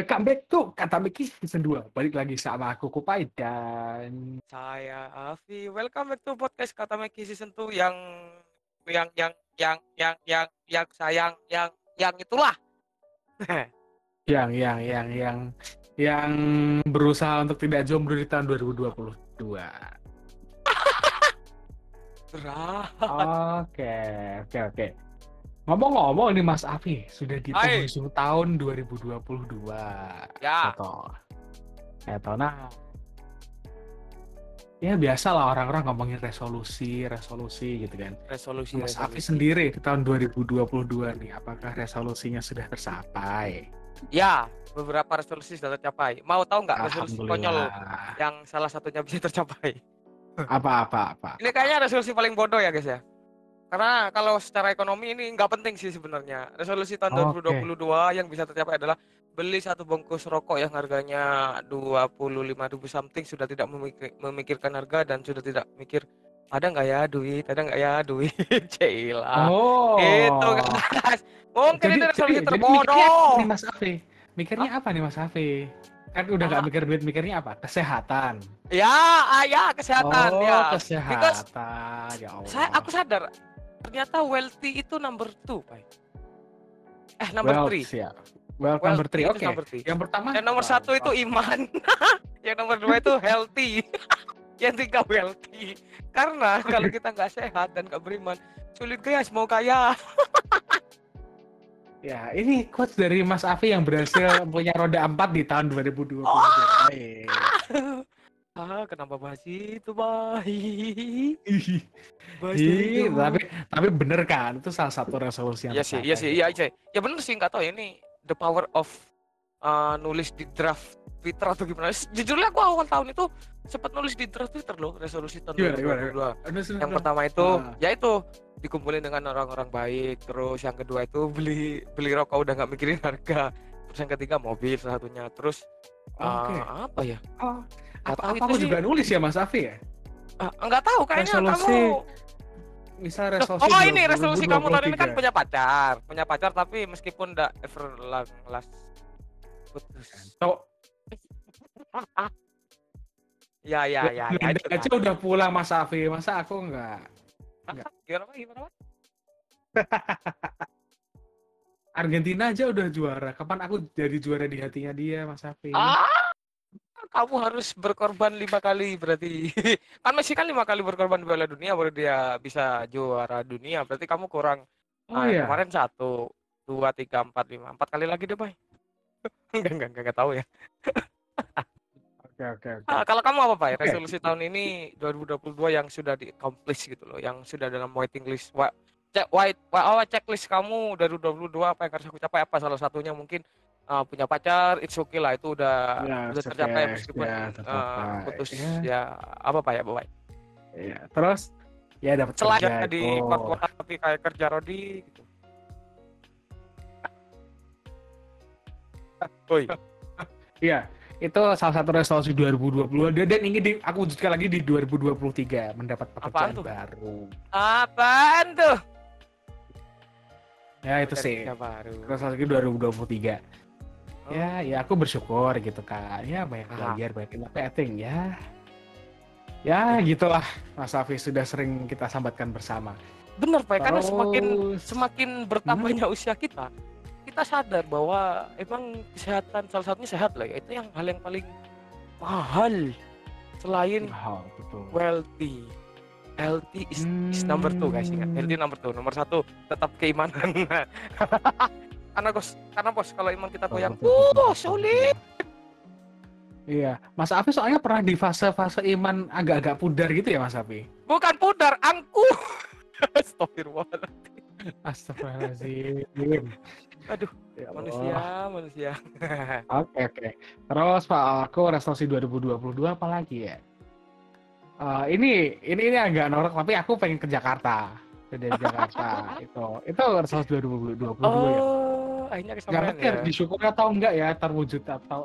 Welcome back to Kata Miki season 2. Balik lagi sama aku Kupai dan Saya Afi. Welcome back to podcast Kata Meki season 2 yang yang yang yang yang yang yang sayang yang yang itulah. yang yang yang yang yang berusaha untuk tidak jomblo di tahun 2022. Berat. Oke, oke, oke. Ngomong-ngomong nih Mas Afi, sudah di Hai. penghujung tahun 2022. Ya. Gitu. Gitu. Nah, ya biasa lah orang-orang ngomongin resolusi, resolusi gitu kan. Resolusi Mas Afi resolusi. sendiri di tahun 2022 nih, apakah resolusinya sudah tercapai? Ya, beberapa resolusi sudah tercapai. Mau tahu nggak resolusi konyol yang salah satunya bisa tercapai? Apa apa apa? Ini kayaknya resolusi paling bodoh ya guys ya. Karena kalau secara ekonomi ini nggak penting sih sebenarnya. Resolusi tahun Oke. 2022 yang bisa tercapai adalah beli satu bungkus rokok yang harganya 25.000 something sudah tidak memikir- memikirkan harga dan sudah tidak mikir ada nggak ya duit, ada nggak ya duit, Cila. Oh. Itu guys. Mungkin ini resolusi jadi mikirnya apa terbodoh. nih Mas Afi? Mikirnya apa nih Mas Afi? Kan udah nggak Ah. mikir duit, mikirnya apa? Kesehatan. Ya, ah, ya kesehatan oh, ya. kesehatan. Ya Allah. Saya aku sadar ternyata wealthy itu number two, Pak. Eh, number Wealth, three. ya. Wealth number three. Oke. number three. Yang pertama. Yang nomor apa? satu itu iman. yang nomor dua itu healthy. yang tiga wealthy. Karena kalau kita nggak sehat dan nggak beriman, sulit guys mau kaya. Ya, ini quotes dari Mas Afi yang berhasil punya roda empat di tahun 2022. Oh. Ah, kenapa bahas itu, baik? Bahas Ih, itu. tapi tapi bener kan itu salah satu resolusi yang Iya sih, iya sih, iya aja. Ya bener sih, nggak tahu ya, ini the power of uh, nulis di draft Twitter atau gimana. Jujurnya aku awal tahun itu sempat nulis di draft Twitter loh, resolusi tahun gimana, 2022. Aduh, sudah, Yang pertama itu, Ah. ya itu dikumpulin dengan orang-orang baik. Terus yang kedua itu beli beli rokok udah nggak mikirin harga. Terus yang ketiga mobil salah satunya. Terus uh, Oke. apa ya? Oh, apa, apa aku sih. juga nulis ya Mas Afi ya? Ah, nggak tahu kayaknya Resolusi kamu. Misal resolusi oh ini 20- resolusi kamu tahun ini kan 2023. punya pacar, punya pacar tapi meskipun udah ever long last putus. So, Ya ya ya, ya itu aja kan. udah pulang Mas Afi, masa aku enggak? Gimana Pak? Gimana Pak? Argentina aja udah juara. Kapan aku jadi juara di hatinya dia, Mas Afi? Ah, kamu harus berkorban lima kali berarti. kan Messi kan lima kali berkorban di Piala Dunia baru dia bisa juara dunia. Berarti kamu kurang. oh ah, iya. Kemarin satu, dua, tiga, empat, lima, empat kali lagi deh, Pak. enggak, enggak, enggak, enggak tahu ya. Oke, oke, oke. Ah, kalau kamu apa, Pak? Resolusi tahun ini 2022 yang sudah di accomplish gitu loh, yang sudah dalam waiting list. Cek white, oh, checklist kamu dari 2022 apa yang harus aku capai apa salah satunya mungkin ah, punya pacar, it's okay lah itu udah Ya, udah tercapai okay, meskipun ya, tercapai. putus Ya. ya apa Pak ya, Bapak? Iya. Terus ya dapat Selain kerja di itu. korporat tapi kayak kerja Rodi gitu. Oi, Iya, itu salah satu resolusi 2022 dan dan ingin di, aku wujudkan lagi di 2023 mendapat pekerjaan tuh? baru. apaan tuh? Ya itu sih. Baru. Resolusi 2023. Oh. Ya, ya aku bersyukur gitu kan. Ya banyak Ah. belajar, banyak think ya. Ya gitulah Mas Hafiz sudah sering kita sambatkan bersama. Bener Pak, karena semakin semakin bertambahnya usia kita, kita sadar bahwa emang kesehatan salah satunya sehat lah ya itu yang hal yang paling mahal selain Wow, betul. wealthy. Healthy is, is number two guys ingat. Healthy number two. Nomor satu tetap keimanan. karena bos, karena bos kalau iman kita goyang, uh betul. sulit. Iya, Mas Hafiz soalnya pernah di fase-fase iman agak-agak pudar gitu ya Mas Hafiz? Bukan pudar, angku. Astagfirullahaladzim. Astagfirullahaladzim. Aduh, Ya Allah. manusia, manusia. Oke oke. Terus Pak, aku resolusi 2022 apa lagi ya? Eh, ini ini ini agak norak tapi aku pengen ke Jakarta. Dari Jakarta itu. Itu resolusi 2022 ya. Akhirnya Nggak kesampaian ngerti ya. harus disyukuri atau enggak ya terwujud atau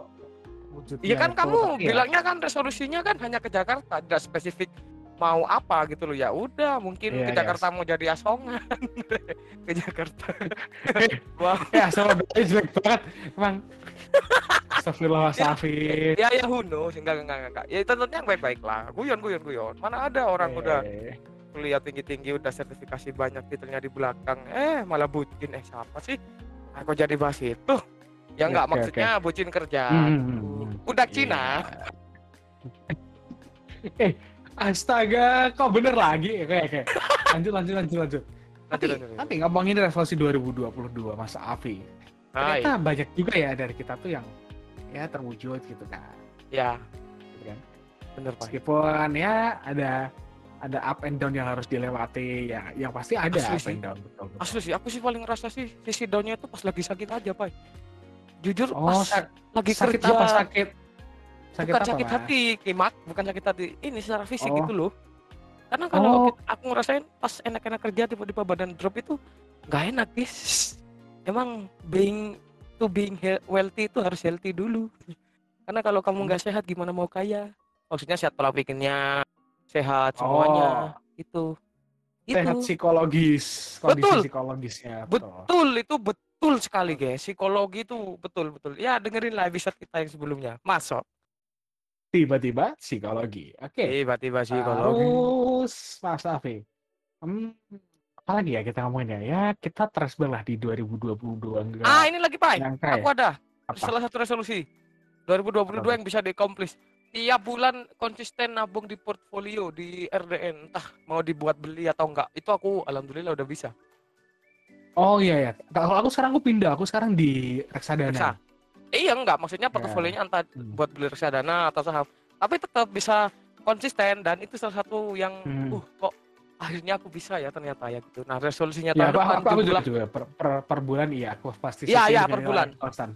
wujudnya Iya kan kamu tapi ya. bilangnya kan resolusinya kan hanya ke Jakarta, tidak spesifik mau apa gitu loh ya udah mungkin Iya, ke iya. Jakarta mau jadi asongan ke Jakarta wow Ya, sama jelek banget. Emang. Astagfirullah, Mas Afif. ya ya who knows enggak enggak enggak, ya tentunya yang baik-baik lah guyon guyon guyon mana ada orang udah Eh, kuliah tinggi-tinggi udah sertifikasi banyak titelnya di belakang eh malah bucin eh siapa sih aku jadi bahas itu ya enggak Oke, oke. maksudnya bucin kerja Hmm. udah Cina eh, astaga, kok bener lagi? Oke, oke. Lanjut, lanjut, lanjut, lanjut. Tapi, lanjut. tapi ngomongin resolusi 2022, Mas Afi. Hai. Ternyata banyak juga ya dari kita tuh yang ya terwujud gitu kan. ya Gitu kan. bener pak Meskipun ya ada ada up and down yang harus dilewati, ya yang pasti ada Asli up sih. and down betul. betul. asli sih aku sih paling ngerasa sih sisi downnya itu pas lagi sakit aja pak jujur Oh, pas sak- lagi sakit kerja apa sakit? Sakit bukan apa, sakit hati kimak bukan sakit hati ini secara fisik Oh. gitu loh karena kalau Oh. aku ngerasain pas enak-enak kerja tiba-tiba badan drop itu nggak enak guys emang being to being wealthy itu harus healthy dulu karena kalau kamu nggak sehat gimana mau kaya maksudnya sehat pola pikirnya sehat semuanya itu itu Oh. Sehat psikologis, kondisi Betul. psikologisnya. betul itu betul sekali guys psikologi itu betul betul ya dengerin lah episode kita yang sebelumnya masuk Tiba-tiba psikologi. Oke. tiba-tiba psikologi Terus Mas Afi. Hmm, apa lagi ya kita ngomongin ya? Ya kita terus belah di 2022 enggak. ah ini lagi pak aku ya? ada Apa? salah satu resolusi 2022 Apa? yang bisa diakomplis tiap bulan konsisten nabung di portfolio di RDN entah mau dibuat beli atau enggak itu aku alhamdulillah udah bisa Oh iya ya. Kalau aku sekarang aku pindah, aku sekarang di reksadana. Reksa. iya enggak maksudnya portofolionya entah Hmm. buat beli reksadana atau saham tapi tetap bisa konsisten dan itu salah satu yang Hmm. uh kok akhirnya aku bisa ya ternyata ya gitu nah resolusinya Ya, tahun aku, depan aku, aku juga, juga per, per, per bulan iya aku pasti Iya, iya, dengan per bulan. konstan.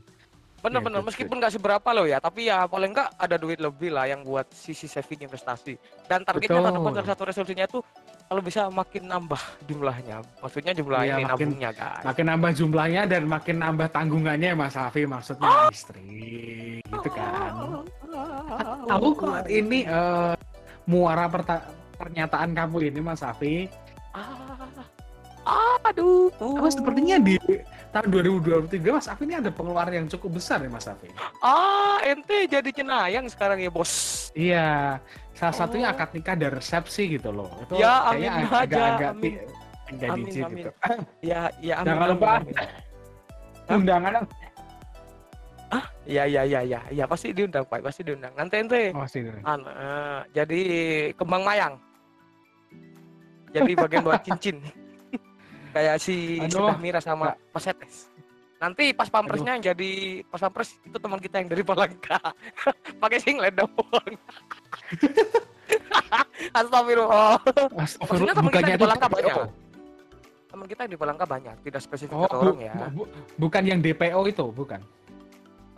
Bener-bener meskipun nggak seberapa loh ya tapi ya paling enggak ada duit lebih lah yang buat sisi saving investasi. Dan targetnya tahun depan satu resolusinya itu kalau bisa makin nambah jumlahnya. Maksudnya jumlah Iya, ini makin- nabungnya guys. Makin nambah jumlahnya dan makin nambah tanggungannya Mas Afi maksudnya Ah! istri. Gitu kan. Aku kuat ini eh, muara perta- pernyataan kamu ini Mas Afi. Ah, aduh. Apa sepertinya di tahun 2023 Mas Afi ini ada pengeluaran yang cukup besar ya Mas Afi. ah ente jadi cenayang sekarang ya bos Iya, salah satunya Oh. akad nikah dan resepsi gitu loh. Itu Ya, amin ag- aja, agak-agak amin. agak Amin, dicit amin. gitu. ya ya amin, Jangan lupa. Undangan ya ya ya ya ya pasti diundang pak pasti diundang nanti ente oh, sini. An, eh, jadi kembang mayang jadi bagian buat cincin kayak si Aduh. Sedah Mira sama Pasetes nanti pas pampresnya yang jadi pas pampres itu teman kita yang dari Palangka. Pakai singlet doang. Astagfirullah. Astagfirullah, teman kita di Palangka banyak. teman kita yang di Palangka banyak tidak spesifik Oh, bu- orang ya. bu- bu- bukan yang DPO itu, bukan.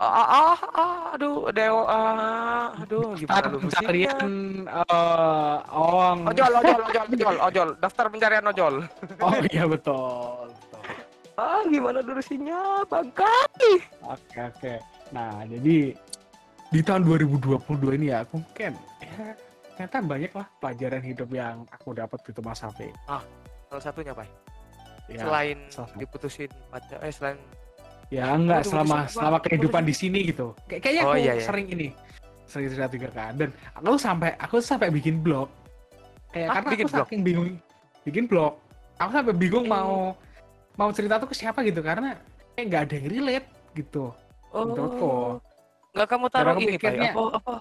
Ah, ah, ah, ah, aduh dewa ah, aduh gimana lu pencarian eh ong. ojol ojol ojol ojol ojol daftar pencarian ojol Oh iya betul. betul. ah gimana durasinya bangka Oke oke. Nah jadi di tahun 2022 ini ya aku mungkin ya, ternyata banyak lah pelajaran hidup yang aku dapat gitu Mas Hafi. salah satunya pak Ya, selain salah satu. diputusin pacar eh selain ya enggak Aduh, selama bisa, selama kehidupan di sini gitu. Kayak kayaknya Oh, aku iya, iya. sering ini sering cerita juga kan dan aku sampai aku sampai bikin blog. Kayak Hah, karena bikin aku blog? saking bingung bikin blog. Aku sampai bingung Eh. mau mau cerita tuh ke siapa gitu karena kayak nggak ada yang relate gitu. Menurutku. oh nggak kamu taruh ini pikirnya- apa apa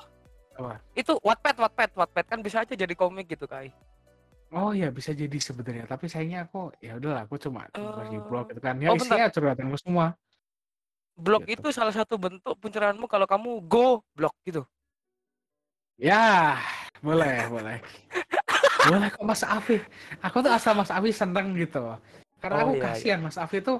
Apa? itu Wattpad Wattpad Wattpad kan bisa aja jadi komik gitu kai Oh ya bisa jadi sebenarnya tapi sayangnya aku ya udahlah aku cuma Eh, berbagi blog gitu kan ya oh, isinya curhatanku semua blog Gitu. itu salah satu bentuk pencerahanmu kalau kamu go blog gitu ya boleh boleh boleh kok Mas Afi aku tuh asal Mas Afi seneng gitu karena Oh, aku iya, kasihan Mas Afi tuh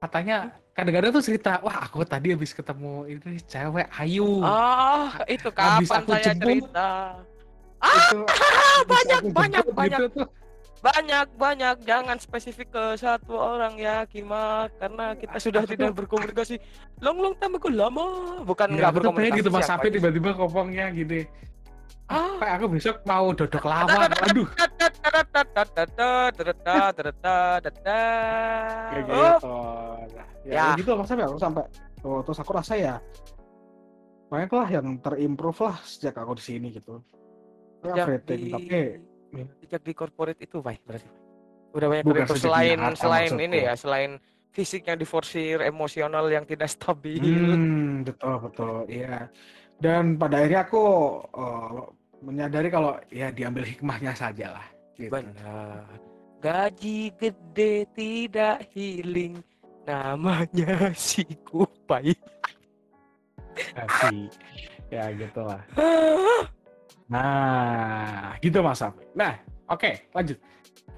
katanya kadang-kadang tuh cerita wah aku tadi habis ketemu ini cewek ayu ah itu Habis kapan aku saya jemput. cerita itu habis banyak, aku banyak, jemput banyak. gitu tuh. Banyak banyak jangan spesifik ke satu orang ya Kima karena kita sudah Aku tidak berkomunikasi long long time ago lama bukan Ya, nggak aku pengen berkomunikasi gitu Mas itu? tiba-tiba ngomongnya gini Ah. Pak, aku besok mau dodok lawar. Aduh, kayak gitu. Nah, ya, Ya. gitu maksudnya aku sampai oh, terus aku rasa ya banyak lah yang terimprove lah sejak aku di sini gitu. Ya, everything, tapi sejak di corporate itu, Pak, berarti. Udah banyak Bukan selain Jakarta selain maksudku. ini ya, selain fisik yang diforsir, emosional yang tidak stabil. Hmm, betul betul, iya. Dan pada akhirnya aku eh, menyadari kalau ya diambil hikmahnya saja lah. Gitu. Benar. Gaji gede tidak healing. Namanya si kupai. Kasih. Ya gitu lah. Nah, gitu Mas Afi. Nah, oke, lanjut.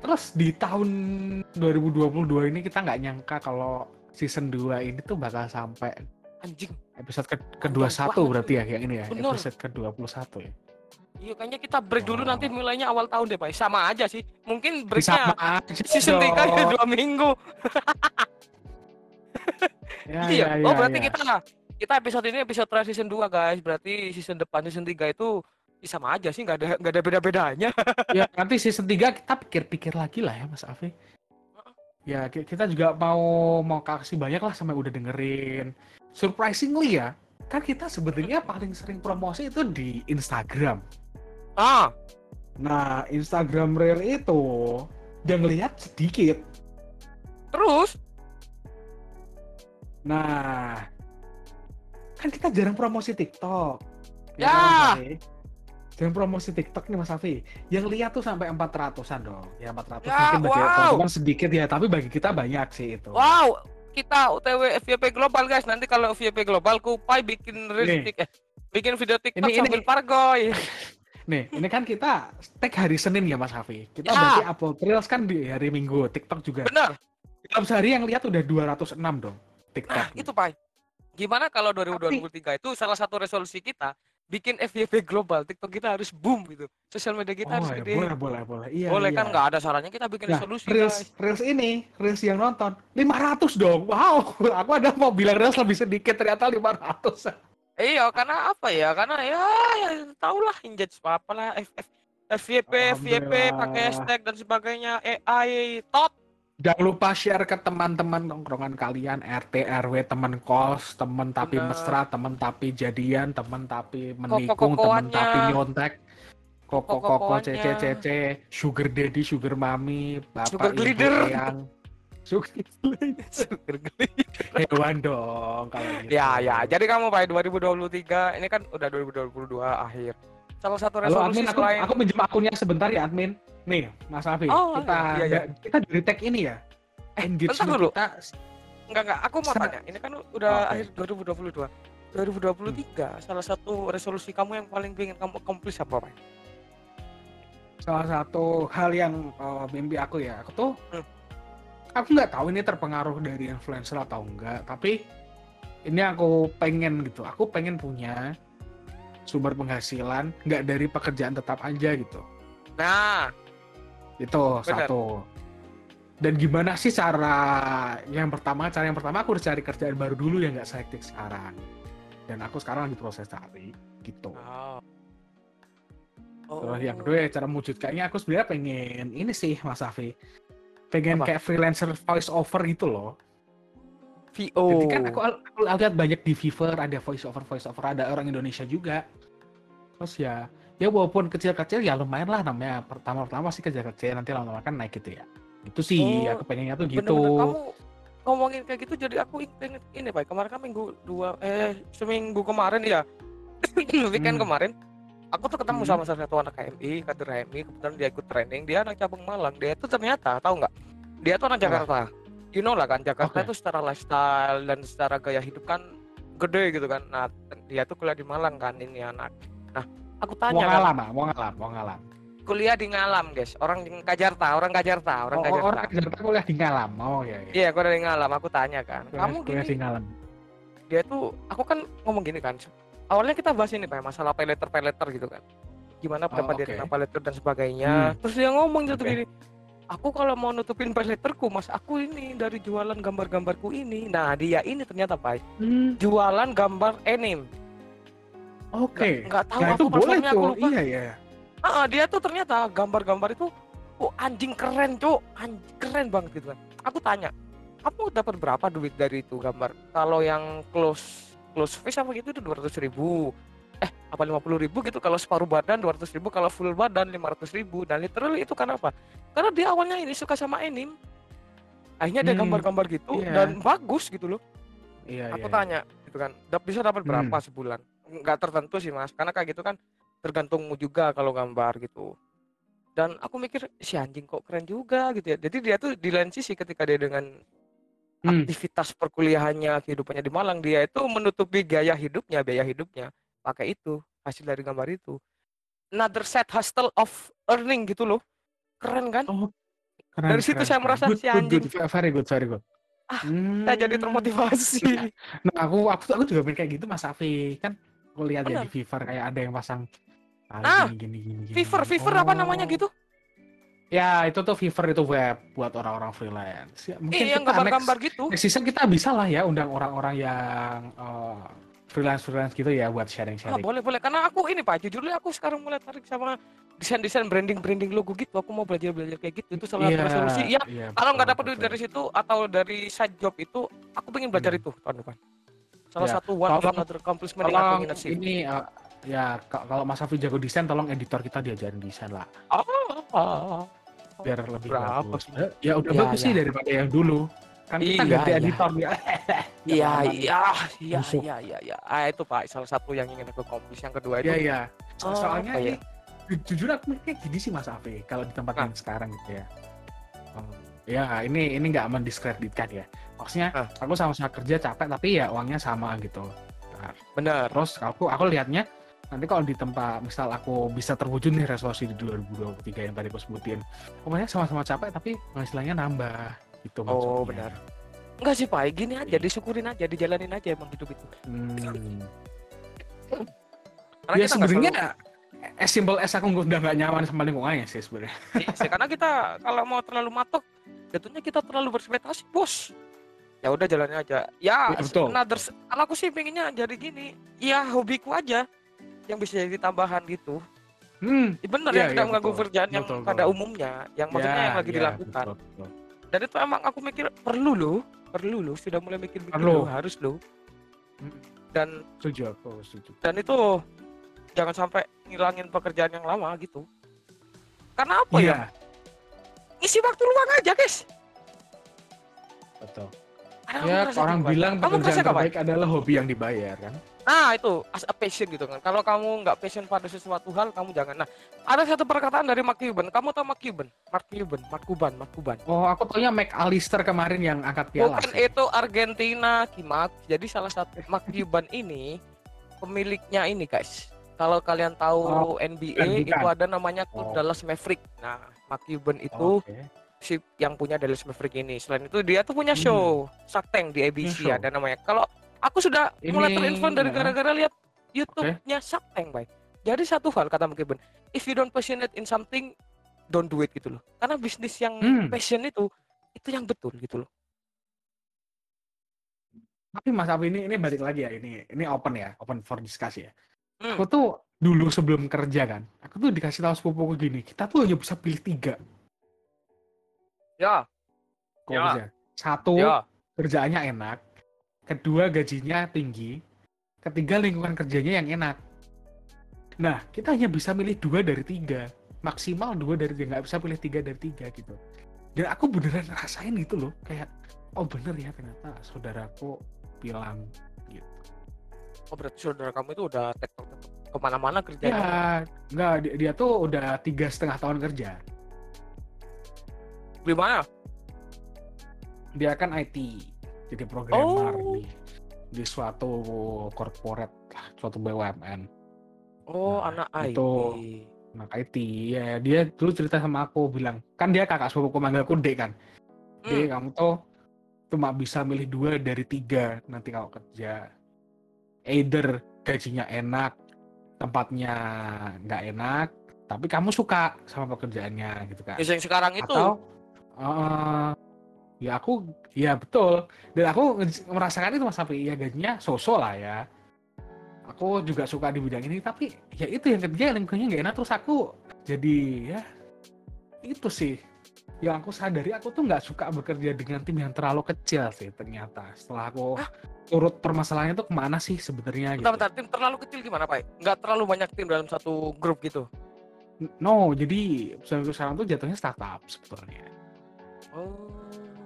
Terus di tahun 2022 ini kita nggak nyangka kalau season 2 ini tuh bakal sampai Anjing. episode ke Panjang ke-21 banget berarti ya yang ini ya, Bener. episode ke-21 ya. Iya kayaknya kita break dulu Wow. nanti mulainya awal tahun deh, Pak. Sama aja sih. Mungkin Sama breaknya aja season 3 ya dong. dua minggu. Ya, iya. ya, oh ya, berarti ya. kita kita episode ini episode terakhir season 2 guys. Berarti season depan season 3 itu sama aja sih, nggak ada nggak ada beda-bedanya. ya nanti season 3 kita pikir-pikir lagi lah ya Mas Afi. Ya ki- kita juga mau mau kasih banyak lah sampai udah dengerin. Surprisingly ya, kan kita sebenarnya paling sering promosi itu di Instagram. Ah, Nah, Instagram Reel itu yang lihat sedikit. terus Nah, kan kita jarang promosi TikTok. Ya. kan, Jarang promosi TikTok nih Mas Afi. Yang lihat tuh sampai 400-an dong. Ya 400 Ya, mungkin bagi wow. teman-teman sedikit ya, tapi bagi kita banyak sih itu. wow, kita UTW FYP global guys. Nanti kalau FYP global Kupai bikin reels Nih. tik- eh, bikin video TikTok Ini- ini- sambil pargoy. Nih, ini kan kita tag hari Senin ya Mas Hafi. Kita Ya. berarti upload Reels kan di hari Minggu, TikTok juga. Bener. Dalam sehari yang lihat udah 206 dong TikTok. Nah, itu Pak. Gimana kalau 2023 itu salah satu resolusi kita bikin FYP global, TikTok kita harus boom gitu. Sosial media kita oh, harus ya, gede. boleh, boleh, boleh. Iya, Boleh iya. kan nggak ada sarannya kita bikin Nah, resolusi Reels, guys. Reels ini, Reels yang nonton 500 dong. Wow, aku ada mau bilang Reels lebih sedikit ternyata 500. Iya, karena apa ya? Karena ya, ya tau lah engage apa lah FYP, FYP pakai hashtag dan sebagainya AI top. Jangan lupa share ke teman-teman nongkrongan kalian, RT, RW, teman kos, teman tapi Bener. mesra, teman tapi jadian, teman tapi menikung, teman tapi nyontek, koko-koko, Koko-kokoannya. cece-cece, sugar daddy, sugar mami, bapak, Sugar ibu, glider. eyang. Sugar Super geli. hewan dong kalau gitu. ya, ya. Jadi kamu Pak 2023 ini kan udah 2022 akhir. Salah satu Halo resolusi admin, aku, selain aku pinjam akunnya sebentar ya admin. Nih, Mas Afi, Oh, kita iya, iya. kita dari tag ini ya. Engagement dulu. kita Enggak enggak, aku mau tanya. Ini kan udah Oke. akhir 2022. 2023 salah satu resolusi kamu yang paling ingin kamu accomplish apa, Pak? salah satu hal yang uh, mimpi aku ya. Aku tuh Hmm. aku nggak tahu ini terpengaruh dari influencer atau enggak, tapi ini aku pengen gitu. Aku pengen punya sumber penghasilan nggak dari pekerjaan tetap aja gitu. Nah, Itu Benar. satu. Dan gimana sih cara yang pertama? Cara yang pertama aku harus cari kerjaan baru dulu yang nggak sehektik sekarang. Dan aku sekarang lagi proses cari gitu. oh. Terus yang kedua ya cara mewujudkannya aku sebenarnya pengen ini sih Mas Afi. Pengen Apa? kayak freelancer voice over gitu loh. VO. Jadi kan aku, aku lihat banyak di Fiverr ada voice over voice over ada orang Indonesia juga. Terus ya ya walaupun kecil-kecil ya lumayan lah namanya pertama-pertama sih kecil-kecil nanti lama-lama kan naik gitu ya. Itu sih Oh, aku pengennya tuh gitu. Bener-bener kamu ngomongin kayak gitu jadi aku inget ini Pak. Kemarin kan minggu dua eh seminggu kemarin ya. Weekend Hmm. kemarin aku tuh ketemu Hmm. sama salah satu anak HMI, kader HMI, kebetulan dia ikut training, dia anak cabang Malang. Dia tuh ternyata tahu nggak? Dia tuh anak Apa? Jakarta. You know lah kan Jakarta Oke. itu secara lifestyle dan secara gaya hidup kan gede gitu kan. Nah, dia tuh kuliah di Malang kan ini anak. Nah, aku Mau tanya kan, ngalam, ah, mau ngalam, mau ngalam. kuliah di Ngalam, guys. Orang di Kajarta, orang Kajarta, orang Oh, Kajarta. orang Jakarta kuliah di ngalam. Oh ya. ya. Iya, aku dari Ngalam. Aku tanya kan, Kuliah- kamu kuliah di gini, ngalam. dia tuh, aku kan ngomong gini kan. Awalnya kita bahas ini pak, masalah pay letter pay letter gitu kan. Gimana Oh, berapa dia oke. kena pay letter dan sebagainya. Hmm. Terus dia ngomong gitu Oke. gini, aku kalau mau nutupin pay letterku, mas, aku ini dari jualan gambar-gambarku ini. Nah, dia ini ternyata pak, Hmm. jualan gambar anime. Oke. nggak tahu Nah apa boleh platformnya aku tuh. lupa Iya ya. Ah, dia tuh ternyata gambar-gambar itu oh anjing keren cuk anjing keren banget gitu kan aku tanya kamu dapat berapa duit dari itu gambar kalau yang close close face apa gitu itu dua ratus ribu eh apa lima puluh ribu gitu kalau separuh badan dua ratus ribu kalau full badan lima ratus ribu dan literally itu kenapa karena dia awalnya ini suka sama anime akhirnya dia Hmm, gambar-gambar gitu iya. dan bagus gitu loh Iya aku iya. tanya gitu kan bisa dapat berapa Hmm. sebulan nggak tertentu sih mas karena kayak gitu kan tergantungmu juga kalau gambar gitu dan aku mikir si anjing kok keren juga gitu ya jadi dia tuh di lain sisi ketika dia dengan Hmm. aktivitas perkuliahannya kehidupannya di Malang dia itu menutupi gaya hidupnya biaya hidupnya pakai itu hasil dari gambar itu another set hustle of earning gitu loh keren kan Oh, keren, Dari situ keren, saya merasa Good, si good, anjing. good. Very good, very good. Ah, Hmm. saya jadi termotivasi Nah, aku aku aku juga pengen kayak gitu Mas Afi. Kan aku lihat ya di Fiverr kayak ada yang pasang Ah, gini gini gini. gini. Fiverr Fiverr apa namanya Oh. gitu Ya, itu tuh Fiverr itu web buat orang-orang freelance. Ya, mungkin iya yang gambar-gambar gitu next, season kita bisa lah ya undang orang-orang yang eh, freelance-freelance gitu ya buat Ah, sharing-sharing. boleh boleh karena aku ini Pak jujur aku sekarang mulai tarik sama desain-desain branding-branding logo gitu. Aku mau belajar-belajar kayak gitu. Itu salah satu Iya, resolusi. Ya, iya, kalau nggak dapat duit dari situ atau dari side job itu, aku pengen belajar Hmm. itu tahun depan. Salah Ya, satu one of tolong- another accomplishment yang aku ingin ini eh, ya ka- kalau Mas Afi jago desain tolong editor kita diajarin desain lah Ah, ah, biar lebih Berapa bagus. sih? Eh, Ya udah Ya, bagus sih ya. daripada yang dulu. Kan kita Iya, ganti iya. editor ya. Iya, iya, iya, iya, iya, iya. Ah, itu Pak, salah satu yang ingin aku accomplish. Yang kedua itu, Iya iya. So- Oh, Soalnya ya? ini ju- jujur aku mikirnya gini sih Mas Afi kalau di tempat Ah. yang sekarang gitu ya. Oh, ya ini ini nggak mendiskreditkan ya. Maksudnya Ah. aku sama-sama kerja capek tapi ya uangnya sama gitu. Nah, benar. terus aku aku lihatnya nanti kalau di tempat misal aku bisa terwujud nih resolusi di 2023 yang tadi aku sebutin. Pokoknya sama-sama capek tapi penghasilannya nambah gitu Oh, maksudnya. benar. Enggak sih Pak, gini aja, Iya. disyukurin aja, dijalanin aja emang hidup itu. Hmm. Karena Ya sebenarnya selalu- as simple as aku udah nggak nyaman sama lingkungannya sih sebenarnya. Iya karena kita kalau mau terlalu matok, jatuhnya kita terlalu berekspektasi, bos. Ya udah jalanin aja. Ya, Iya, betul. another kalau aku sih pengennya jadi gini, ya hobiku aja yang bisa jadi tambahan gitu. Hmm. Ya, bener Iya, yang tidak iya, mengganggu betul. pekerjaan yang Betul, pada betul. umumnya, yang maksudnya yang lagi Ya, dilakukan. betul, betul. Dan itu emang aku mikir perlu loh, perlu loh, sudah mulai mikir-mikir Perlu. loh, harus loh. Hmm. Dan Setuju aku, setuju. dan itu jangan sampai ngilangin pekerjaan yang lama gitu. Karena apa ya? Iya, Isi waktu luang aja, guys. betul. Ada Ya, orang bilang pekerjaan terbaik adalah hobi yang dibayar kan. Nah itu as a passion gitu kan. Kalau kamu nggak passion pada sesuatu hal, kamu jangan. Nah ada satu perkataan dari Mark Cuban. Kamu tahu Mark Cuban? Mark Cuban, Mark Cuban, Mark Cuban. Oh, aku taunya McAllister kemarin yang angkat piala. Bukan sih. itu Argentina, Kimak. Jadi salah satu Mark Cuban ini pemiliknya ini guys. Kalau kalian tahu Oh, NBA bukan, itu ada namanya klub Oh. Dallas Maverick. Nah Mark Cuban itu Oke. Si yang punya Dallas Maverick ini. Selain itu dia tuh punya Hmm. show Shark Tank di ABC show. ada namanya. Kalau aku sudah mulai Ini, terinfluence dari ya. gara-gara lihat YouTube-nya Shark Tank, baik. Jadi satu hal kata Cuban, if you don't passionate in something, don't do it gitu loh. Karena bisnis yang Hmm. passion itu itu yang betul gitu loh. Tapi Mas Afi ini ini balik lagi ya ini ini open ya, open for discussion ya. Hmm. Aku tuh dulu sebelum kerja kan, aku tuh dikasih tahu sepupuku gini, kita tuh hanya bisa pilih tiga. Ya, Kok Ya. bisa? Satu, ya. kerjaannya enak. Kedua, gajinya tinggi. Ketiga, lingkungan kerjanya yang enak. Nah, kita hanya bisa milih dua dari tiga. Maksimal dua dari tiga. Nggak bisa pilih tiga dari tiga gitu. Dan aku beneran ngerasain gitu loh. Kayak, oh bener ya ternyata saudaraku bilang gitu. Oh berarti saudara kamu itu udah tektok ke mana-mana Ya, kerjanya. nggak, dia, dia tuh udah tiga setengah tahun kerja. Gimana? Dia kan IT. Jadi programmer Oh. di, di suatu corporate suatu BUMN. Oh, Nah, anak IT. itu. Nah, IT ya dia dulu cerita sama aku bilang kan dia kakak sepupuku manggilku Dek kan. Dek Hmm. kamu tuh cuma bisa milih dua dari tiga nanti kalau kerja. Either gajinya enak, tempatnya nggak enak, tapi kamu suka sama pekerjaannya gitu kan. Ya, yang sekarang itu Atau eh, ya aku ya betul dan aku merasakan itu mas Sapi ya gajinya sosok lah ya. aku juga suka di bidang ini tapi ya itu yang ketiga lingkungannya nggak enak terus aku jadi ya itu sih yang aku sadari aku tuh nggak suka bekerja dengan tim yang terlalu kecil sih ternyata setelah aku Hah? turut permasalahannya tuh ke mana sih sebenarnya gitu. Bentar, tim terlalu kecil gimana, Pak? Nggak terlalu banyak tim dalam satu grup gitu. No, jadi sekarang tuh jatuhnya startup sebetulnya. Oh.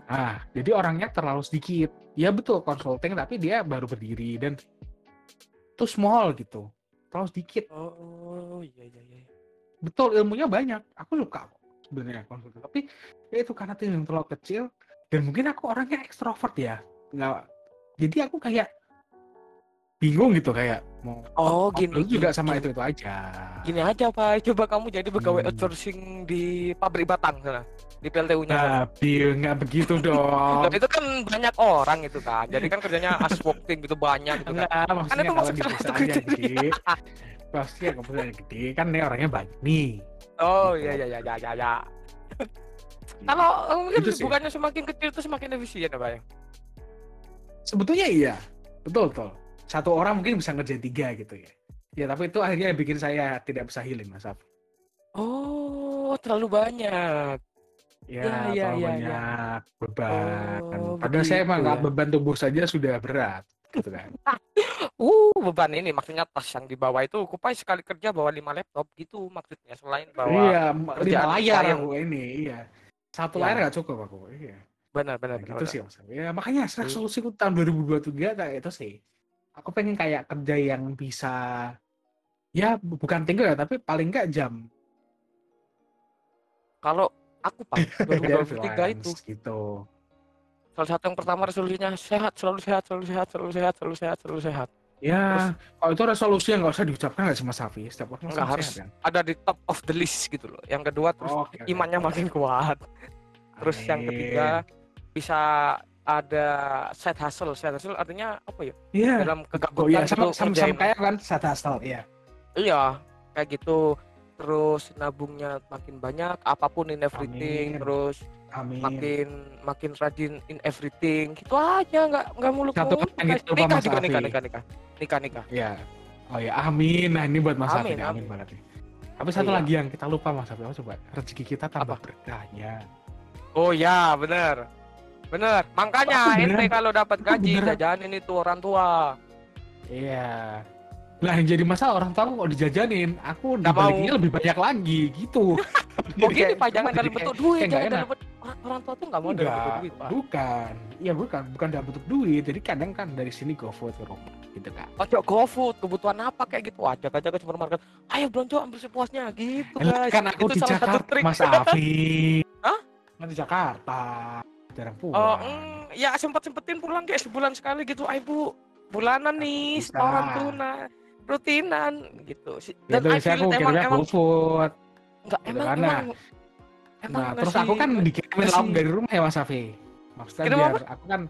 Nah, jadi orangnya terlalu sedikit. Ya betul consulting tapi dia baru berdiri dan tuh small gitu. Terlalu sedikit. Oh, iya iya iya. Betul ilmunya banyak. Aku suka kok sebenarnya konsulting. Tapi ya itu karena tim yang terlalu kecil dan mungkin aku orangnya ekstrovert ya. Nggak jadi aku kayak bingung gitu kayak mau Oh, gini, juga sama gini. itu itu aja. Gini aja, Pak. Coba kamu jadi pegawai Hmm. outsourcing di pabrik batang sana, di PLTU-nya. sana. Nah, nggak begitu dong. Itu kan banyak orang itu kan. Jadi kan kerjanya as working gitu banyak gitu kan. Maksudnya itu salah satu perusahaan yang kriteria. gede, pasti yang yang gede kan nih orangnya banyak nih. Oh, Gitu. iya iya iya iya iya. iya. Kalau eh, mungkin Itu sih. bukannya semakin kecil itu semakin efisien ya, Pak ya? Sebetulnya iya, betul betul. Satu orang mungkin bisa ngerjain tiga gitu ya. Ya tapi itu akhirnya bikin saya tidak bisa healing Mas Af. Oh, terlalu banyak. Ya, Ya, ya, terlalu ya, ya. banyak beban. Oh, Padahal saya begitu emang nggak ya. beban tubuh saja sudah berat, gitu kan. Uh, beban ini maksudnya tas yang dibawa itu kupai sekali kerja bawa lima laptop gitu maksudnya selain bawa iya, lima layar aku ini, iya. Satu Ya. layar nggak cukup aku, iya. benar benar Nah, benar, gitu benar. sih Mas. Ya makanya Hmm. resolusiku tahun 2023 kayak itu sih. Aku pengen kayak kerja yang bisa ya bu- bukan tinggal ya, tapi paling nggak jam. Kalau aku pak 2023 itu gitu. salah satu yang pertama resolusinya sehat selalu sehat selalu sehat selalu sehat selalu sehat selalu sehat Ya, kalau itu resolusi yang nggak usah diucapkan nggak sih Mas Safi? Setiap orang Nggak harus sehat, kan? ada di top of the list gitu loh yang kedua terus Oh, oke. imannya makin kuat terus yang Amin. ketiga bisa ada side hustle side hustle artinya apa ya Iya. dalam Oh kegabutan iya, sama, gitu sama, sama kayak kan set hustle, iya. iya kayak gitu terus nabungnya makin banyak apa pun in everything Amin. terus Amin. makin makin rajin in everything gitu aja nggak nggak muluk Satu yang gitu, nikah juga nikah Afi. nikah nikah nikah nikah Iya. Oh ya, amin. Nah ini buat Mas Amin, nih, amin amin. banget nih. Tapi satu Iya. lagi yang kita lupa Mas apa coba? Rezeki kita tambah Apa? berkahnya. oh ya bener bener makanya Aku ente beneran- kalau dapat gaji beneran- jajanin itu orang tua Iya. Nah yang jadi masalah orang tua kok dijajanin, aku Nggak dibalikinnya lebih banyak lagi gitu. kayak- pak jangan kayak- bentuk duit jangan dalam bentuk orang, tua tuh nggak mau dalam bentuk duit pak bukan. Iya bukan, bukan dalam bentuk duit. Jadi kadang kan dari sini GoFood ke rumah gitu kan. Ojo GoFood, kebutuhan apa kayak gitu aja aja ke supermarket. Ayo belanja ambil sepuasnya gitu guys. kan aku itu di salah satu Jakarta, trik. Mas Afi. Hah? Kan di Jakarta. Jarang pulang. Oh, mm, ya sempat sempetin pulang kayak sebulan sekali gitu. Ayo bu, bulanan nih, setoran tunai, rutinan gitu. Ya, Dan feel aku emang emang GoFood. enggak gitu emang emang emang Nah, terus aku kan dikirimin nasi- lauk dari rumah ya Mas Afi. Maksudnya Kirim biar aku kan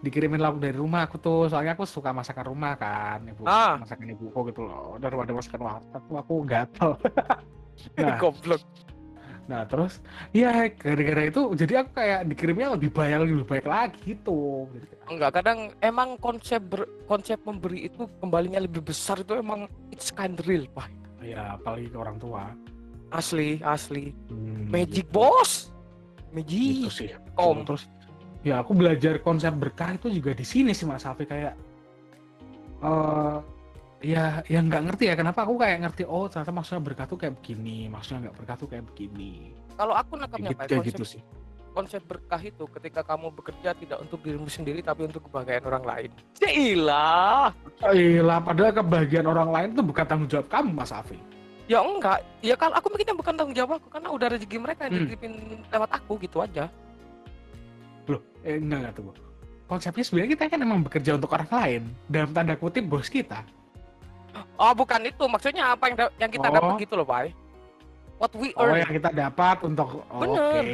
dikirimin lauk dari rumah aku tuh, soalnya aku suka masakan rumah kan, ibu Ah. masakan ibuku gitu loh. Daripada masakan warteg tuh aku gatel. nah, goblok. Nah, terus ya gara-gara itu jadi aku kayak dikirimnya lebih banyak lebih baik lagi gitu. Enggak, kadang emang konsep ber- konsep memberi itu kembalinya lebih besar itu emang it's kind real, Pak. ya apalagi ke orang tua. Asli, asli. Hmm, Magic gitu. bos. Gitu Magic. sih. Kom. Terus ya aku belajar konsep berkah itu juga di sini sih Mas Afi kayak eh ya yang nggak ngerti ya kenapa aku kayak ngerti oh ternyata maksudnya berkah tuh kayak begini maksudnya nggak berkah tuh kayak begini Kalau aku kayak nangkapnya gitu, kayak konsep gitu sih konsep berkah itu ketika kamu bekerja tidak untuk dirimu sendiri tapi untuk kebahagiaan orang lain. Cailah. Iya padahal kebahagiaan orang lain tuh bukan tanggung jawab kamu Mas Afi Ya enggak. Ya kalau aku mikirnya bukan tanggung jawab aku karena udah rezeki mereka yang Hmm. dititipin lewat aku gitu aja. loh eh, enggak enggak tunggu konsepnya sebenarnya kita kan emang bekerja untuk orang lain dalam tanda kutip bos kita Oh, bukan itu. Maksudnya apa yang yang kita Oh. dapat gitu loh, Pak. What we oh earn. yang kita dapat untuk oh, oke Bener. oke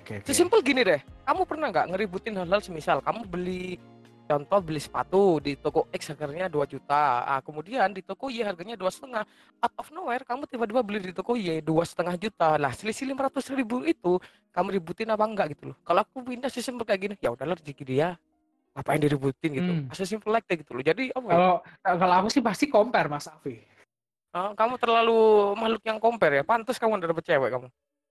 oke Sesimpel gini deh. Kamu pernah nggak ngeributin hal-hal semisal kamu beli contoh beli sepatu di toko X harganya 2 juta. Ah, kemudian di toko Y harganya dua setengah. Out of nowhere kamu tiba-tiba beli di toko Y dua setengah juta. Lah selisih 500 ribu itu kamu ributin apa enggak gitu loh. Kalau aku pindah sistem kayak gini, ya udahlah rezeki dia. Ngapain diributin gitu Hmm. as simple like gitu loh jadi apa ya, Kalau kalau aku sih pasti compare Mas Afi. ah, kamu terlalu makhluk yang compare ya pantas kamu udah dapet cewek kamu.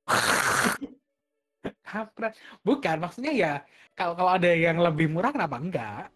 Bukan, maksudnya ya kalau kalau ada yang lebih murah kenapa enggak?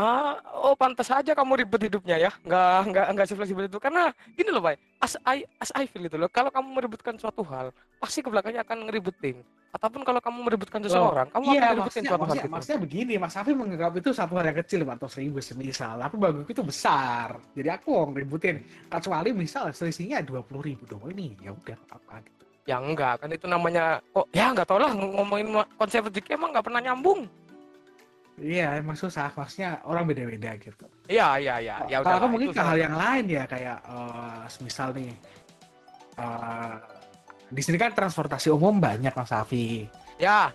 Ah, oh pantas aja kamu ribet hidupnya ya. Nggak nggak nggak sefleksibel itu karena gini loh, Pak. As I as I feel gitu loh. Kalau kamu meributkan suatu hal, pasti ke belakangnya akan ngeributin. Ataupun kalau kamu meributkan seseorang, kamu akan Iya, ngeributin maksudnya, suatu hal maksudnya, gitu. maksudnya begini, Mas Afi menganggap itu satu hal yang kecil atau seribu semisal, tapi bagiku itu besar. Jadi aku mau ngeributin. Kecuali misal selisihnya dua puluh ribu dong ini, ya udah apa gitu. Ya enggak, kan itu namanya kok ya nggak tau lah ng- ngomongin konsep rezeki emang nggak pernah nyambung. Iya, emang susah. Maksudnya orang beda-beda gitu. Iya, iya, iya. Ya Kalau aku mungkin ke hal yang lain ya kayak eh, semisal nih eh, di sini kan transportasi umum banyak Mas Afi. Ya,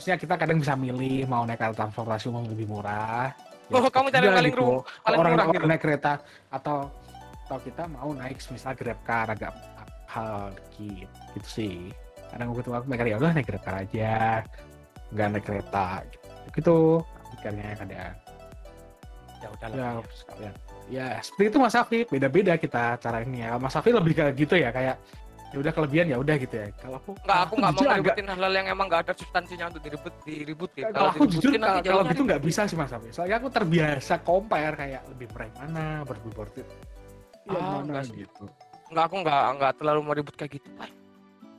Maksudnya kita kadang bisa milih mau naik transportasi umum lebih murah. Ya, Oh, kamu cari paling gitu. paling orang murah gitu. naik kereta atau atau kita mau naik misal grab car agak hal dikit gitu sih. Kadang aku ketemu aku mikir ya udah naik grab car aja, nggak naik kereta gitu. Gitu pikirnya kadang. ya udah Ya, lah. sekalian. Ya, seperti itu Mas Afi. Beda-beda kita cara ini ya. Mas Afi lebih ke gitu ya, kayak ya udah kelebihan ya udah gitu ya. Kalau aku Enggak, aku nggak mau ngeributin hal-hal yang emang nggak ada substansinya untuk diribut diributin. Kalau aku jujur kalau, nanti kalau gitu nggak bisa sih Mas Afi. Soalnya aku terbiasa compare kayak lebih yang mana, it. Ya, Ah, mana enggak gitu. Enggak, aku nggak nggak terlalu mau ribut kayak gitu. Pak.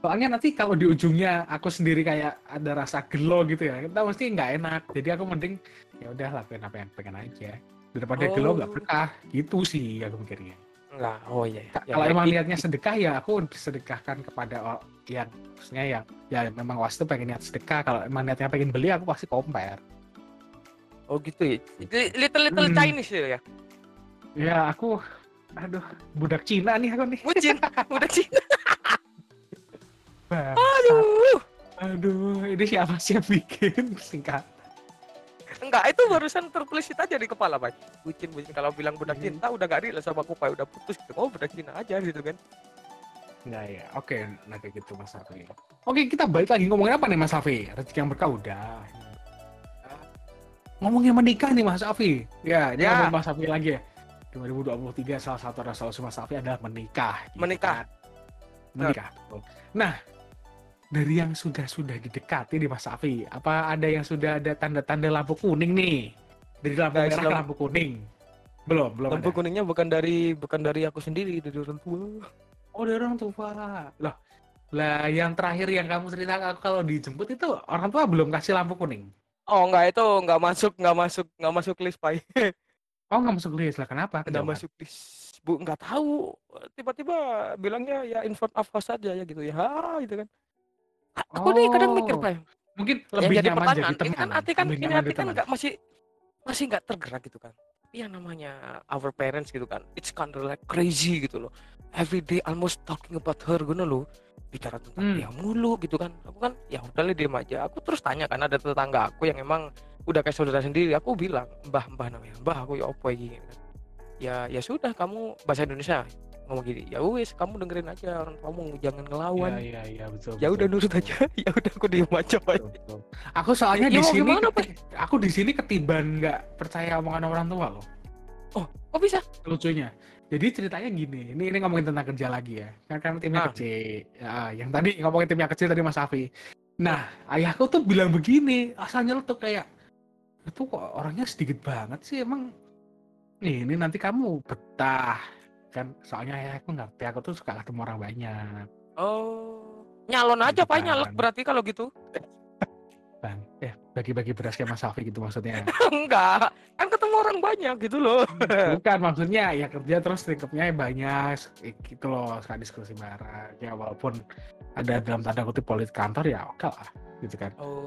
Soalnya nanti kalau di ujungnya aku sendiri kayak ada rasa gelo gitu ya, kita mesti nggak enak. Jadi aku mending ya udah lakuin apa yang pengen aja. Daripada Oh. gelo nggak berkah. Gitu sih aku mikirnya. Enggak. Oh iya. iya. Ya, kalau ya, emang niatnya sedekah ya aku sedekahkan kepada yang maksudnya yang ya memang was itu pengen niat sedekah kalau emang niatnya pengen beli aku pasti compare Oh gitu ya. Li- Little little Hmm. Chinese ya. ya? ya aku aduh budak Cina nih aku nih Bucin. Udah sih. Aduh. aduh ini siapa sih yang bikin singkat Enggak, itu barusan terpelesit aja di kepala, Pak. Bucin, bucin. Kalau bilang budak Hmm. cinta udah gak relate sama aku, Pak. Udah putus gitu. Oh, budak Cina aja gitu kan. Nah ya, oke, nah kayak gitu Mas Safi. Oke, kita balik lagi ngomongin apa nih Mas Safi? Rezeki yang berkah udah. Ngomongin menikah nih Mas Safi. Ya, ini Ya. ngomongin Mas Safi lagi ya. 2023 salah satu resolusi Mas Safi adalah menikah. gitu Menikah. kan. Menikah. betul. Nah, dari yang sudah-sudah didekati nih Mas Safi, apa ada yang sudah ada tanda-tanda lampu kuning nih? Dari lampu Guys, merah ke lampu- kuning. Belum, belum Lampu ada. kuningnya bukan dari bukan dari aku sendiri, dari orang tua. Oh, dari orang tua. Loh, lah yang terakhir yang kamu cerita aku kalau dijemput itu orang tua belum kasih lampu kuning. Oh, enggak itu enggak masuk, enggak masuk, enggak masuk list, Pak. Oh, nggak masuk list lah. Kenapa? Enggak masuk list. Bu, enggak tahu. Tiba-tiba bilangnya ya in front of us saja ya gitu ya. Ha, gitu kan. Aku nih kadang mikir, Oh, Pak. Mungkin yang lebih jadi nyaman pertanyaan jadi ini kan hati kan Lebih ini hati kan nggak masih masih nggak tergerak gitu kan? Yang namanya our parents gitu kan. It's kind of like crazy gitu loh. Every day almost talking about her gitu loh. Bicara tentang Hmm. dia mulu gitu kan. Aku kan ya udah lah diem aja. Aku terus tanya kan ada tetangga aku yang emang udah kayak saudara sendiri. Aku bilang mbah mbah namanya mbah aku ya opo kan ya ya sudah kamu bahasa Indonesia ngomong gini ya wis kamu dengerin aja orang kamu jangan ngelawan Iya, iya, iya, betul. ya betul, udah nurut betul. aja ya udah aku diem aja Pak. Betul, betul. Aku soalnya Ya, di sini gimana, keti- aku di sini ketiban nggak percaya omongan orang tua loh. kok bisa lucunya. Jadi ceritanya gini, ini ini ngomongin tentang kerja lagi ya. Kan kan timnya Ah. kecil. Ya, yang tadi ngomongin timnya kecil tadi Mas Safi. Nah, ayahku tuh bilang begini, asalnya tuh kayak itu kok orangnya sedikit banget sih emang. Nih, ini nanti kamu betah kan soalnya ayahku ngerti aku tuh suka ketemu orang banyak Oh, nyalon aja pak nyalek berarti kalau gitu. bang eh bagi-bagi beras kayak Mas Safi gitu maksudnya Enggak, kan ketemu orang banyak gitu loh. bukan maksudnya ya kerja terus lingkupnya banyak eh, gitu loh suka diskusi bareng ya walaupun ada dalam tanda kutip politik kantor ya oke lah gitu kan Oh.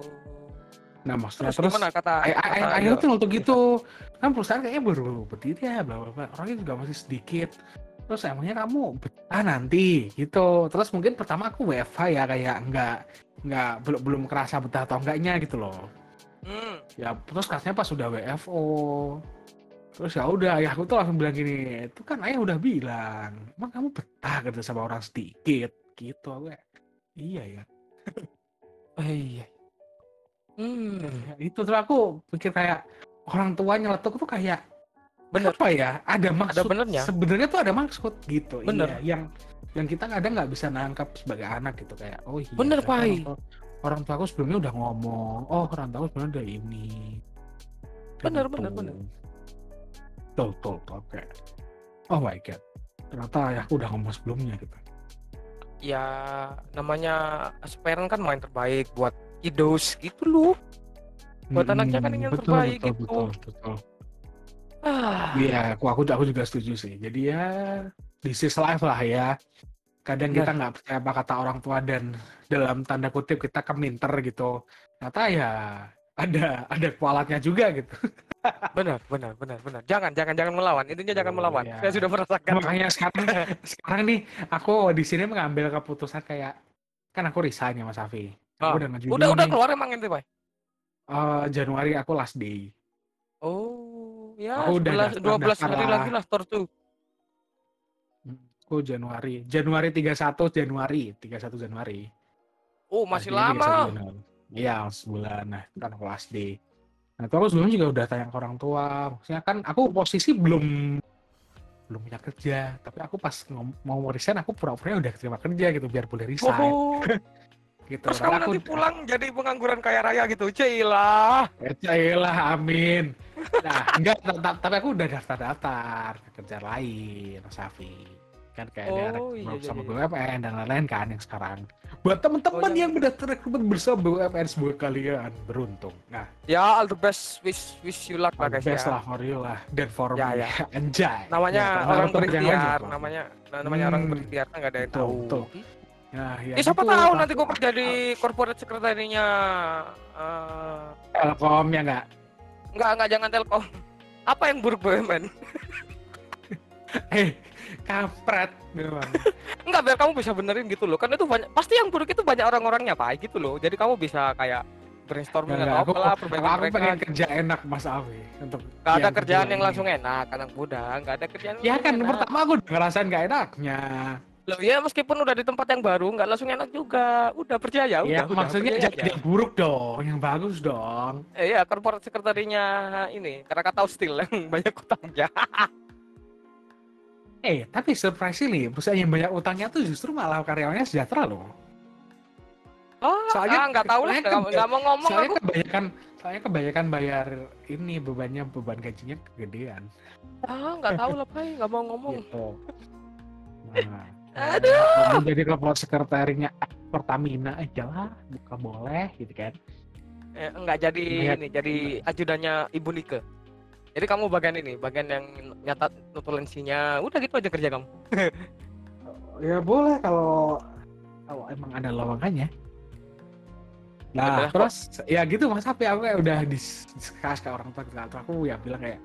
Nah maksudnya Terus, terus, gimana? Kata? kata akhirnya tuh untuk gitu. Kan perusahaan kayaknya baru berdiri ya bla bla bla. Orangnya juga masih sedikit. Terus emangnya kamu betah nanti gitu. Terus mungkin pertama aku WFH ya kayak nggak nggak belum belum kerasa betah atau enggaknya gitu loh. Hmm. ya terus kasnya pas sudah WFO terus ya udah ayahku tuh langsung bilang gini itu kan ayah udah bilang emang kamu betah kerja sama orang sedikit gitu. Aku iya ya. Oh, iya. Hmm. Itu terus aku pikir kayak orang tua nyeletuk tuh kayak Bener. apa ya? Ada maksud. benernya. Sebenarnya tuh ada maksud gitu. Bener. Iya, yang yang kita kadang nggak bisa nangkap sebagai anak gitu kayak oh iya. Bener, Pai. Orang tua, orang tua aku sebelumnya udah ngomong, oh orang tua aku sebelumnya udah ini. Kayak Bener, gitu. bener, bener. Tuh, tuh, tuh, kayak, oh my god. Ternyata ayahku udah ngomong sebelumnya gitu. Ya namanya as parent kan main terbaik buat kiddos gitu loh. Buat anaknya kan yang Mm, betul, terbaik betul, gitu. Betul, betul. Ah, Iya, aku, aku aku juga setuju sih. Jadi ya this is life lah ya. Kadang Bener. kita nggak percaya apa kata orang tua dan dalam tanda kutip kita keminter gitu. Ternyata ya ada ada kualatnya juga gitu. benar, benar, benar, benar. Jangan, jangan, jangan melawan. Intinya jangan Oh, melawan. iya. Saya sudah merasakan. Makanya sekarang sekarang nih aku di sini mengambil keputusan kayak kan aku resign ya Mas Afi. Ah, Aku udah ngajuin Udah, udah keluar emang itu, Pak. Eh, Januari aku last day. Oh, ya Aku udah 11 daftar- 12 daftar hari lah. lagi lah tor tuh. Aku Januari. Januari 31 Januari, 31 Januari. Oh, masih Last day-nya 31 lama. Iya, sebulan. Nah, kan aku last day. Nah, itu aku sebelumnya juga udah tanya ke orang tua. Maksudnya kan aku posisi belum belum punya kerja, tapi aku pas mau resign aku pura-pura udah terima kerja gitu biar boleh resign Oh, gitu. terus kamu aku nanti pulang jadi pengangguran kaya raya gitu. Cilah. lah, amin. Nah, enggak, ta- ta- tapi aku udah daftar-daftar ke kerja lain, Mas Safi. Kan kayak ada Oh, iya, rekrut sama iya, iya. BUMN dan lain-lain kan yang sekarang. Buat teman-teman Oh, iya. yang mendaftar rekrutmen bersama BUMN semoga kalian beruntung. Nah, Ya, all the best. Wish wish you luck lah all guys best ya. lah for you lah dan for Ya, me. ya. Anjay. Namanya Ya, orang berikhtiar, namanya namanya orang Hmm. berikhtiar kan nggak ada yang tahu. betul. Ya, ya Ya, siapa gitu, tahu nanti kok jadi corporate sekretarinya eh Telkom ya enggak? enggak enggak jangan Telkom. Apa yang buruk BUMN? Eh, kampret memang. Enggak biar kamu bisa benerin gitu loh. Kan itu banyak pasti yang buruk itu banyak orang-orangnya Pak gitu loh. Jadi kamu bisa kayak brainstorming Enggak, atau aku, apalah perbaikan aku mereka. pengen kerja enak Mas Awi untuk Gak ada kerjaan yang ini. langsung enak, anak muda, nggak ada kerjaan Ya kan enak. pertama aku ngerasain gak enaknya. Loh ya meskipun udah di tempat yang baru, nggak langsung enak juga. Udah percaya, Ya, udah, udah, maksudnya jangan aja. yang buruk dong, yang bagus dong. Eh, iya, korporat sekretarinya ini, karena kata Steel yang banyak utangnya. Eh, tapi surprisingly, perusahaan yang banyak utangnya tuh justru malah karyawannya sejahtera loh. Oh, Soalnya- ah, nggak tahu lah, nggak mau ngomong Soalnya aku. kebanyakan, soalnya kebanyakan bayar ini bebannya beban gajinya kegedean. Ah, nggak tahu lah, Pai, nggak mau ngomong. Gitu. Nah, Aduh. kalau jadi kelompok sekretarinya Pertamina aja lah, buka boleh gitu kan. Eh, nggak jadi Banyak- ini, jadi ajudannya Ibu Nike. Jadi kamu bagian ini, bagian yang nyatat notulensinya. Udah gitu aja kerja kamu. Ya boleh kalau kalau emang ada lowongannya. Nah, terus ya gitu Mas Api aku udah dis- discuss ke orang tua aku ya bilang kayak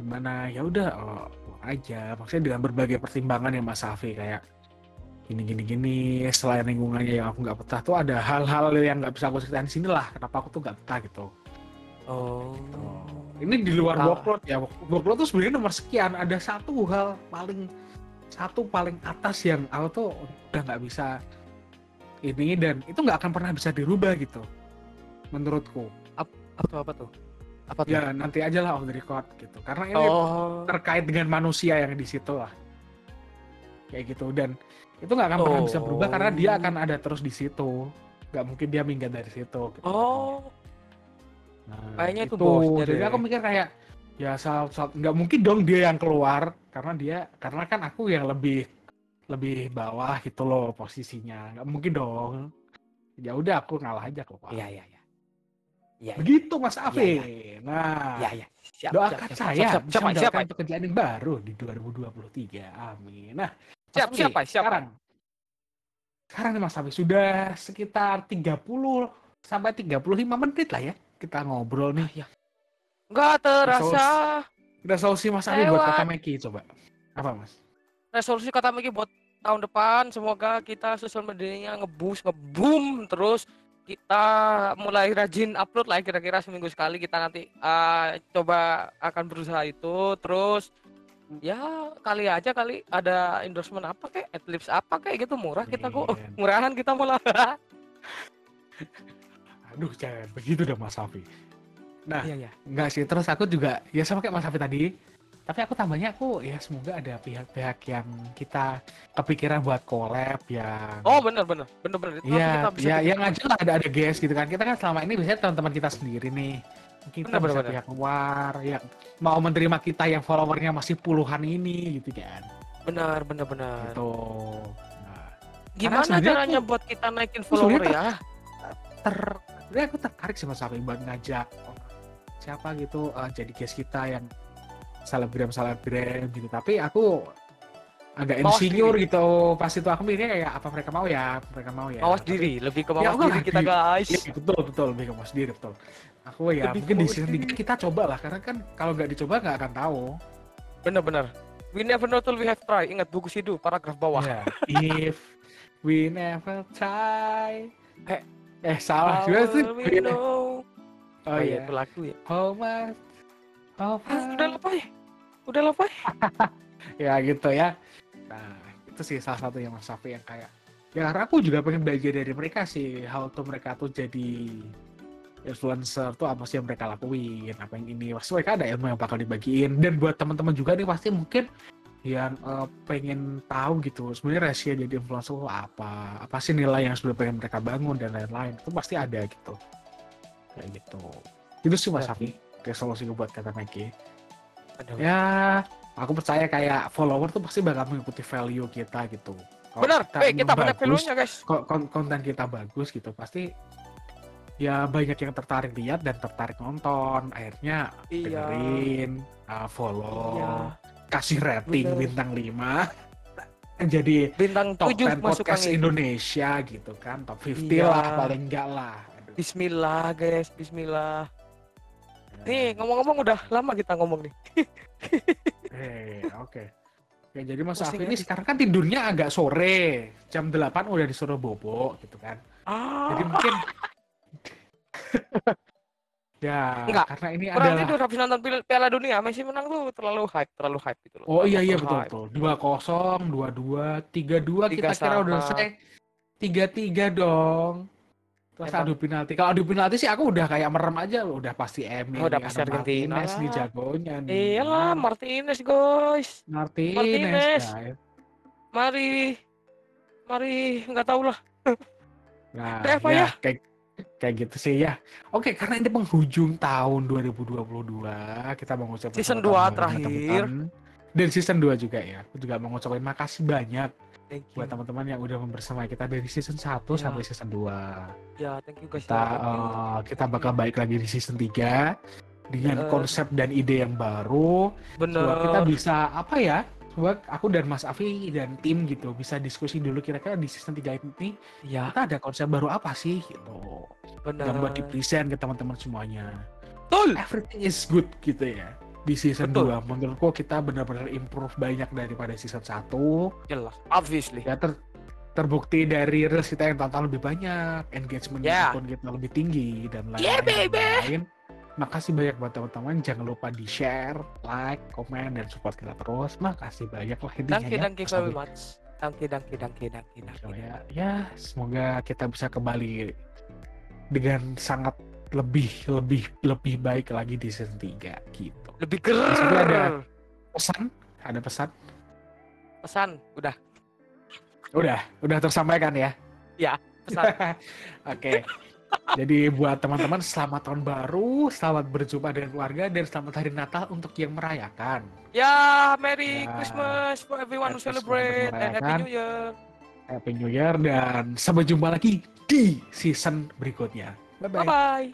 gimana? Ya udah oh, aja. Maksudnya dengan berbagai pertimbangan ya Mas Safi kayak gini gini gini selain lingkungannya yang aku nggak betah tuh ada hal-hal yang nggak bisa aku ceritain sini lah. Kenapa aku tuh nggak betah gitu. Oh. ini di luar workload ya. Workload tuh sebenarnya nomor sekian. Ada satu hal paling satu paling atas yang aku tuh udah nggak bisa ini dan itu nggak akan pernah bisa dirubah gitu. Menurutku. Apa tuh, apa tuh? Apa tuh? ya nanti aja lah off the record gitu karena ini Oh. terkait dengan manusia yang di situ lah kayak gitu dan itu nggak akan pernah bisa berubah karena dia Oh. akan ada terus di situ nggak mungkin dia minggat dari situ gitu. Oh. Nah, Kayaknya itu bosnya Jadi deh. aku mikir kayak ya saat, saat nggak mungkin dong dia yang keluar karena dia karena kan aku yang lebih lebih bawah gitu loh posisinya nggak mungkin dong ya udah aku ngalah aja keluar Iya, iya, iya. Iya, iya. begitu Mas Afi Iya, nah Iya, iya. Siap, doakan siap, siap, saya siap, bisa siapa, siapa, mendapatkan pekerjaan yang baru di 2023 amin nah Mas Siap, Afi, siapa, siapa? sekarang sekarang nih Mas Afi sudah sekitar 30 sampai 35 menit lah ya kita ngobrol nih Nggak terasa. Resolusi Mas Ari buat kata Meki coba. Apa Mas? Resolusi kata Miki buat tahun depan semoga kita sosial medianya ngebus ngeboom terus kita mulai rajin upload lah kira-kira seminggu sekali kita nanti uh, coba akan berusaha itu terus ya kali aja kali ada endorsement apa kayak adlibs apa kayak gitu murah kita kok Amin. murahan kita malah Aduh jangan begitu dong Mas Afi. Nah, Iya, iya. enggak sih. Terus aku juga ya sama kayak Mas Hafi tadi. Tapi aku tambahnya aku ya semoga ada pihak-pihak yang kita kepikiran buat collab yang Oh, bener bener. Bener bener. Itu Iya, kita bisa ya, bikin. yang ngajak lah ada ada guest gitu kan. Kita kan selama ini biasanya teman-teman kita sendiri nih. Mungkin kita Benar, bisa benar, pihak luar yang mau menerima kita yang followernya masih puluhan ini gitu kan. Benar, benar, benar. Gitu. Nah, Gimana caranya aku- buat kita naikin follower sebenarnya ya? ter, sebenarnya aku tertarik sama Safi buat ngajak siapa gitu eh, jadi guest kita yang selebgram selebgram gitu. Tapi aku agak Mawas diri. gitu. Pas itu aku mikirnya kayak apa mereka mau ya, mereka mau ya. Mawas Tapi- diri, lebih ke Ya, mawas aku diri kita, guys. Iya betul betul lebih ke mas diri betul. Aku ya Lebih mungkin di mawas. 3 kita coba lah karena kan kalau nggak dicoba nggak akan tahu. Bener bener. We never know till we have try. Ingat buku Sidu, paragraf bawah. Ya, if we never try. Eh, eh salah juga sih. Oh iya. itu lagu ya. How much? How Ah, udah much? lupa ya? Udah lupa ya? Ya gitu ya. Nah itu sih salah satu yang Mas Safi yang kayak. Ya karena aku juga pengen belajar dari mereka sih. How tuh mereka tuh jadi influencer tuh apa sih yang mereka lakuin apa yang ini pasti mereka ada ilmu yang bakal dibagiin dan buat teman-teman juga nih pasti mungkin yang eh, pengen tahu gitu sebenarnya rahasia jadi influencer tuh apa apa sih nilai yang sudah pengen mereka bangun dan lain-lain itu pasti ada gitu kayak gitu itu sih mas Safi kayak solusi buat kata Nike Aduh. ya aku percaya kayak follower tuh pasti bakal mengikuti value kita gitu Kalau Benar, eh kita banyak value-nya guys. ko- kon- konten kita bagus gitu pasti ya banyak yang tertarik lihat dan tertarik nonton akhirnya Iya. dengerin uh, follow Iya. kasih rating Bener. bintang 5 jadi Bintang top 7 10 masuk podcast angin. Indonesia gitu kan top 50 Iya. lah paling enggak lah Aduh. Bismillah guys, bismillah. Nih, ngomong-ngomong udah lama kita ngomong nih. Eh, oke Ya, jadi Mas Pusing Afi ini sekarang kan tidurnya agak sore. Jam 8 udah disuruh bobo gitu kan. Ah, Jadi mungkin ya Enggak, karena ini kurang adalah tidur habis nonton Piala Dunia. Messi menang tuh terlalu hype, terlalu hype gitu loh. Oh iya iya betul betul. Dua kosong, dua dua, tiga dua Tiga kita kira udah selesai. Tiga tiga dong. Terus adu penalti. Kalau adu penalti sih aku udah kayak merem aja loh. Udah pasti MU. Oh, udah nih, pasti Argentina Martinez nih jagonya nih. Iyalah, Martinez guys. Martinez, Martinez. guys. Mari, mari nggak tahu lah. Nah, ya, ya? kayak kayak gitu sih ya. Oke, karena ini penghujung tahun 2022, kita mau ngucapin Season selamat dua tahun baru terakhir. teman-teman. Dan season 2 juga ya. Aku juga mau ngucapin makasih banyak Thank you. buat teman-teman yang udah membersamai kita dari season 1 Ya. sampai season 2. Ya, thank you guys. Kita you. eh, kita bakal balik lagi di season 3 dengan Ya. konsep dan ide yang baru. Bener. Buat kita bisa apa ya? Buat aku dan Mas Afi dan tim gitu bisa diskusi dulu kira-kira di season 3 ini Ya, kita ada konsep baru apa sih gitu. bener. Dan buat di present ke teman-teman semuanya. Betul. Everything is good gitu ya. Di season Betul. 2 menurutku kita benar-benar improve banyak daripada season 1. Jelas, obviously. Ya ter terbukti dari reels kita yang tonton lebih banyak, engagement Yeah. akun kita lebih tinggi dan lain-lain. Yeah, dan baby. lain-lain. Makasih banyak buat teman-teman. Jangan lupa di share, like, komen, dan support kita terus. Makasih banyak lah intinya Thank you, ya. thank you very much. Thank you, thank you, thank you, thank you, thank you. ya, ya, semoga kita bisa kembali dengan sangat lebih lebih lebih baik lagi di season 3 gitu. Lebih Abi ada pesan? Ada pesan? Pesan, udah. Udah, udah tersampaikan ya. Pesan. Oke. Jadi buat teman-teman selamat tahun baru, selamat berjumpa dengan keluarga dan selamat hari Natal untuk yang merayakan. ya, Merry Ya. Christmas for everyone who celebrate and Happy. New Year. Happy New Year dan sampai jumpa lagi di season berikutnya. Bye bye. Bye bye.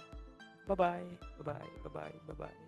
Bye bye. Bye bye. Bye bye. Bye bye. Bye bye.